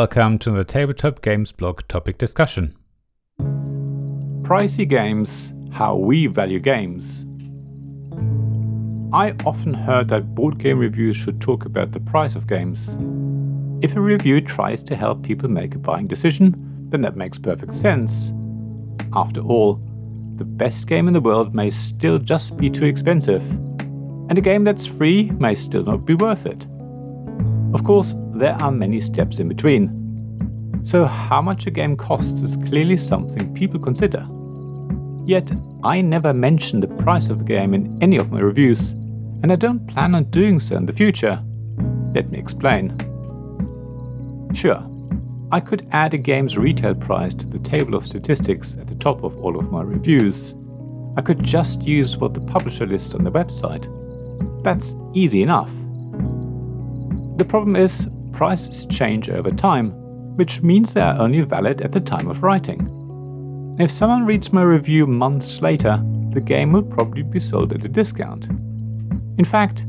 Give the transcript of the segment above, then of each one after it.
welcome to the Tabletop Games blog topic discussion. Pricey games, how we value games. I often heard that board game reviews should talk about the price of games. If a review tries to help people make a buying decision, then that makes perfect sense. After all, the best game in the world may still just be too expensive, and a game that's free may still not be worth it. Of course, there are many steps in between. So, how much a game costs is clearly something people consider. Yet, I never mention the price of a game in any of my reviews, and I don't plan on doing so in the future. Let me explain. Sure, I could add a game's retail price to the table of statistics at the top of all of my reviews. I could just use what the publisher lists on the website. That's easy enough. The problem is, prices change over time, which means they are only valid at the time of writing. If someone reads my review months later, the game will probably be sold at a discount. In fact,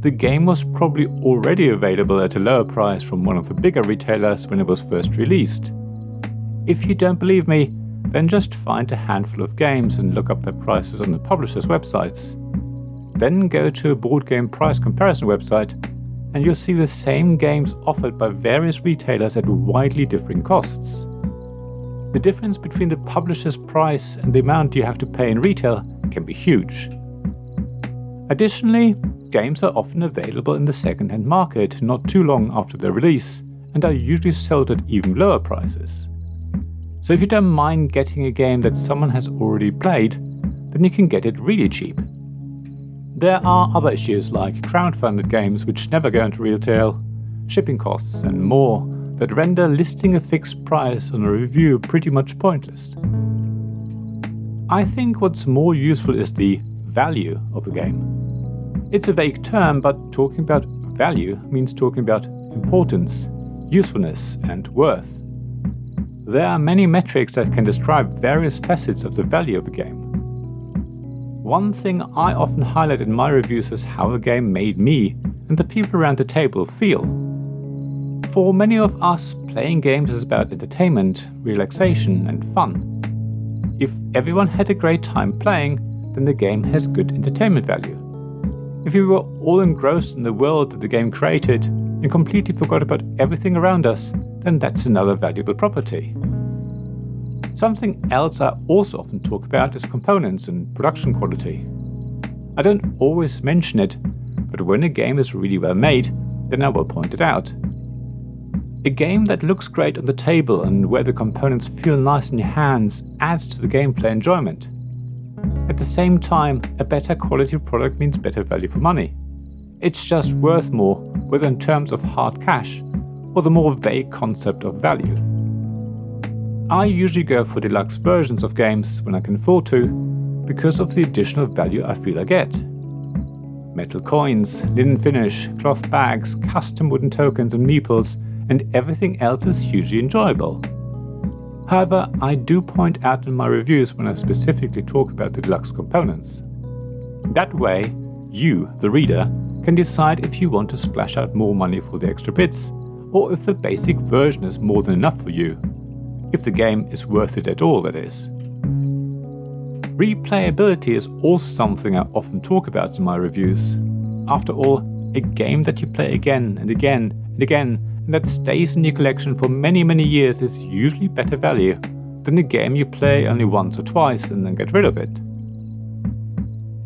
the game was probably already available at a lower price from one of the bigger retailers when it was first released. If you don't believe me, then just find a handful of games and look up their prices on the publishers' websites. Then go to a board game price comparison website and you'll see the same games offered by various retailers at widely differing costs. The difference between the publisher's price and the amount you have to pay in retail can be huge. Additionally, games are often available in the second-hand market not too long after their release and are usually sold at even lower prices. So if you don't mind getting a game that someone has already played, then you can get it really cheap. There are other issues like crowdfunded games which never go into retail, shipping costs, and more that render listing a fixed price on a review pretty much pointless. I think what's more useful is the value of a game. It's a vague term, but talking about value means talking about importance, usefulness, and worth. There are many metrics that can describe various facets of the value of a game. One thing I often highlight in my reviews is how a game made me and the people around the table feel. For many of us, playing games is about entertainment, relaxation, and fun. If everyone had a great time playing, then the game has good entertainment value. If we were all engrossed in the world that the game created and completely forgot about everything around us, then that's another valuable property. Something else I also often talk about is components and production quality. I don't always mention it, but when a game is really well made, then I will point it out. A game that looks great on the table and where the components feel nice in your hands adds to the gameplay enjoyment. At the same time, a better quality product means better value for money. It's just worth more, whether in terms of hard cash or the more vague concept of value. I usually go for deluxe versions of games when I can afford to, because of the additional value I feel I get. Metal coins, linen finish, cloth bags, custom wooden tokens and meeples, and everything else is hugely enjoyable. However, I do point out in my reviews when I specifically talk about the deluxe components. That way, you, the reader, can decide if you want to splash out more money for the extra bits, or if the basic version is more than enough for you if the game is worth it at all, that is. Replayability is also something I often talk about in my reviews. After all, a game that you play again and again and again and that stays in your collection for many, many years is usually better value than a game you play only once or twice and then get rid of it.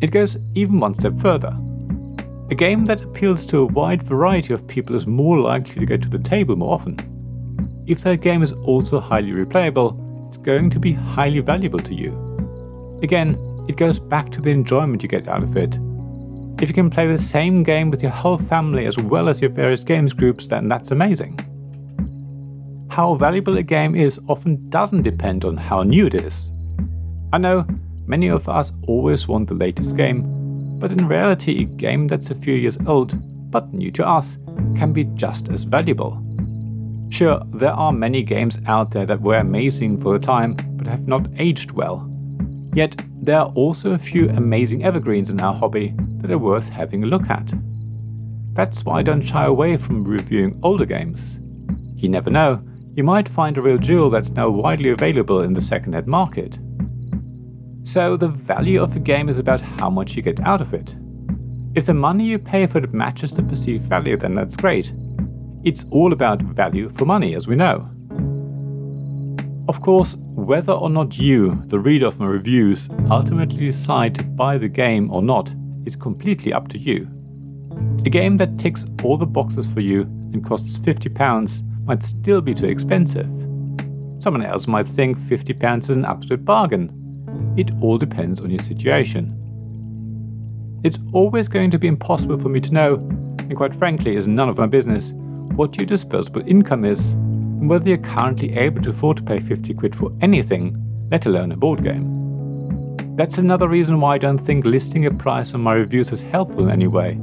It goes even one step further. A game that appeals to a wide variety of people is more likely to get to the table more often if that game is also highly replayable, it's going to be highly valuable to you. Again, it goes back to the enjoyment you get out of it. If you can play the same game with your whole family as well as your various games groups, then that's amazing. How valuable a game is often doesn't depend on how new it is. I know many of us always want the latest game, but in reality, a game that's a few years old but new to us can be just as valuable. Sure, there are many games out there that were amazing for the time but have not aged well. Yet, there are also a few amazing evergreens in our hobby that are worth having a look at. That's why I don't shy away from reviewing older games. You never know, you might find a real jewel that's now widely available in the second-hand market. So the value of a game is about how much you get out of it. If the money you pay for it matches the perceived value, then that's great. It's all about value for money, as we know. Of course, whether or not you, the reader of my reviews, ultimately decide to buy the game or not is completely up to you. A game that ticks all the boxes for you and costs £50 might still be too expensive. Someone else might think £50 is an absolute bargain. It all depends on your situation. It's always going to be impossible for me to know, and quite frankly, is none of my business, what your disposable income is and whether you're currently able to afford to pay 50 quid for anything, let alone a board game. That's another reason why I don't think listing a price on my reviews is helpful in any way.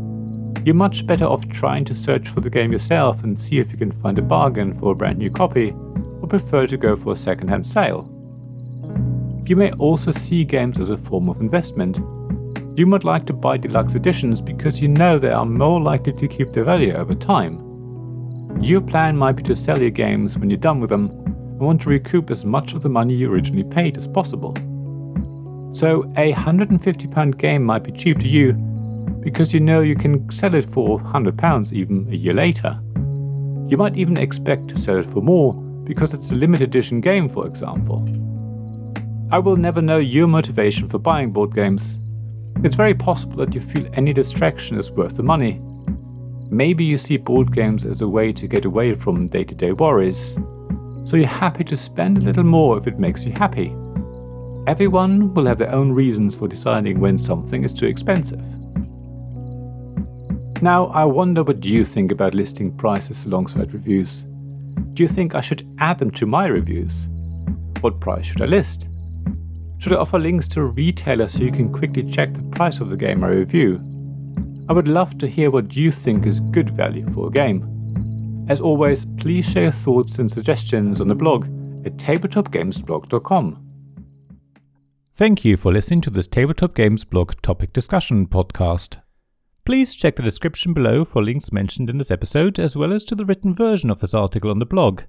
You're much better off trying to search for the game yourself and see if you can find a bargain for a brand new copy, or prefer to go for a second hand sale. You may also see games as a form of investment. You might like to buy deluxe editions because you know they are more likely to keep their value over time. Your plan might be to sell your games when you're done with them and want to recoup as much of the money you originally paid as possible. So, a £150 game might be cheap to you because you know you can sell it for £100 even a year later. You might even expect to sell it for more because it's a limited edition game, for example. I will never know your motivation for buying board games. It's very possible that you feel any distraction is worth the money. Maybe you see board games as a way to get away from day to day worries, so you're happy to spend a little more if it makes you happy. Everyone will have their own reasons for deciding when something is too expensive. Now, I wonder what you think about listing prices alongside reviews. Do you think I should add them to my reviews? What price should I list? Should I offer links to retailers so you can quickly check the price of the game I review? I would love to hear what you think is good value for a game. As always, please share your thoughts and suggestions on the blog at tabletopgamesblog.com. Thank you for listening to this Tabletop Games blog topic discussion podcast. Please check the description below for links mentioned in this episode, as well as to the written version of this article on the blog.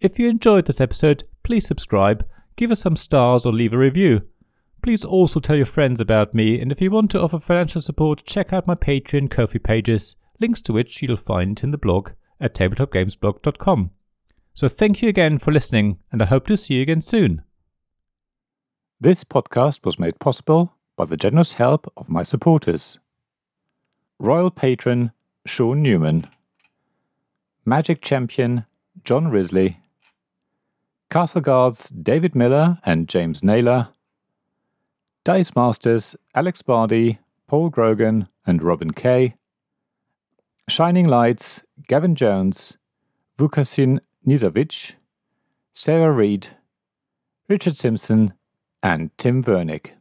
If you enjoyed this episode, please subscribe, give us some stars, or leave a review. Please also tell your friends about me, and if you want to offer financial support, check out my Patreon Ko-fi pages, links to which you'll find in the blog at tabletopgamesblog.com. So thank you again for listening, and I hope to see you again soon. This podcast was made possible by the generous help of my supporters. Royal Patron Sean Newman, Magic Champion John Risley, Castle Guards David Miller and James Naylor, Dice Masters Alex Bardi, Paul Grogan and Robin Kay, Shining Lights Gavin Jones, Vukasin Nizovic, Sarah Reed, Richard Simpson, and Tim Vernick.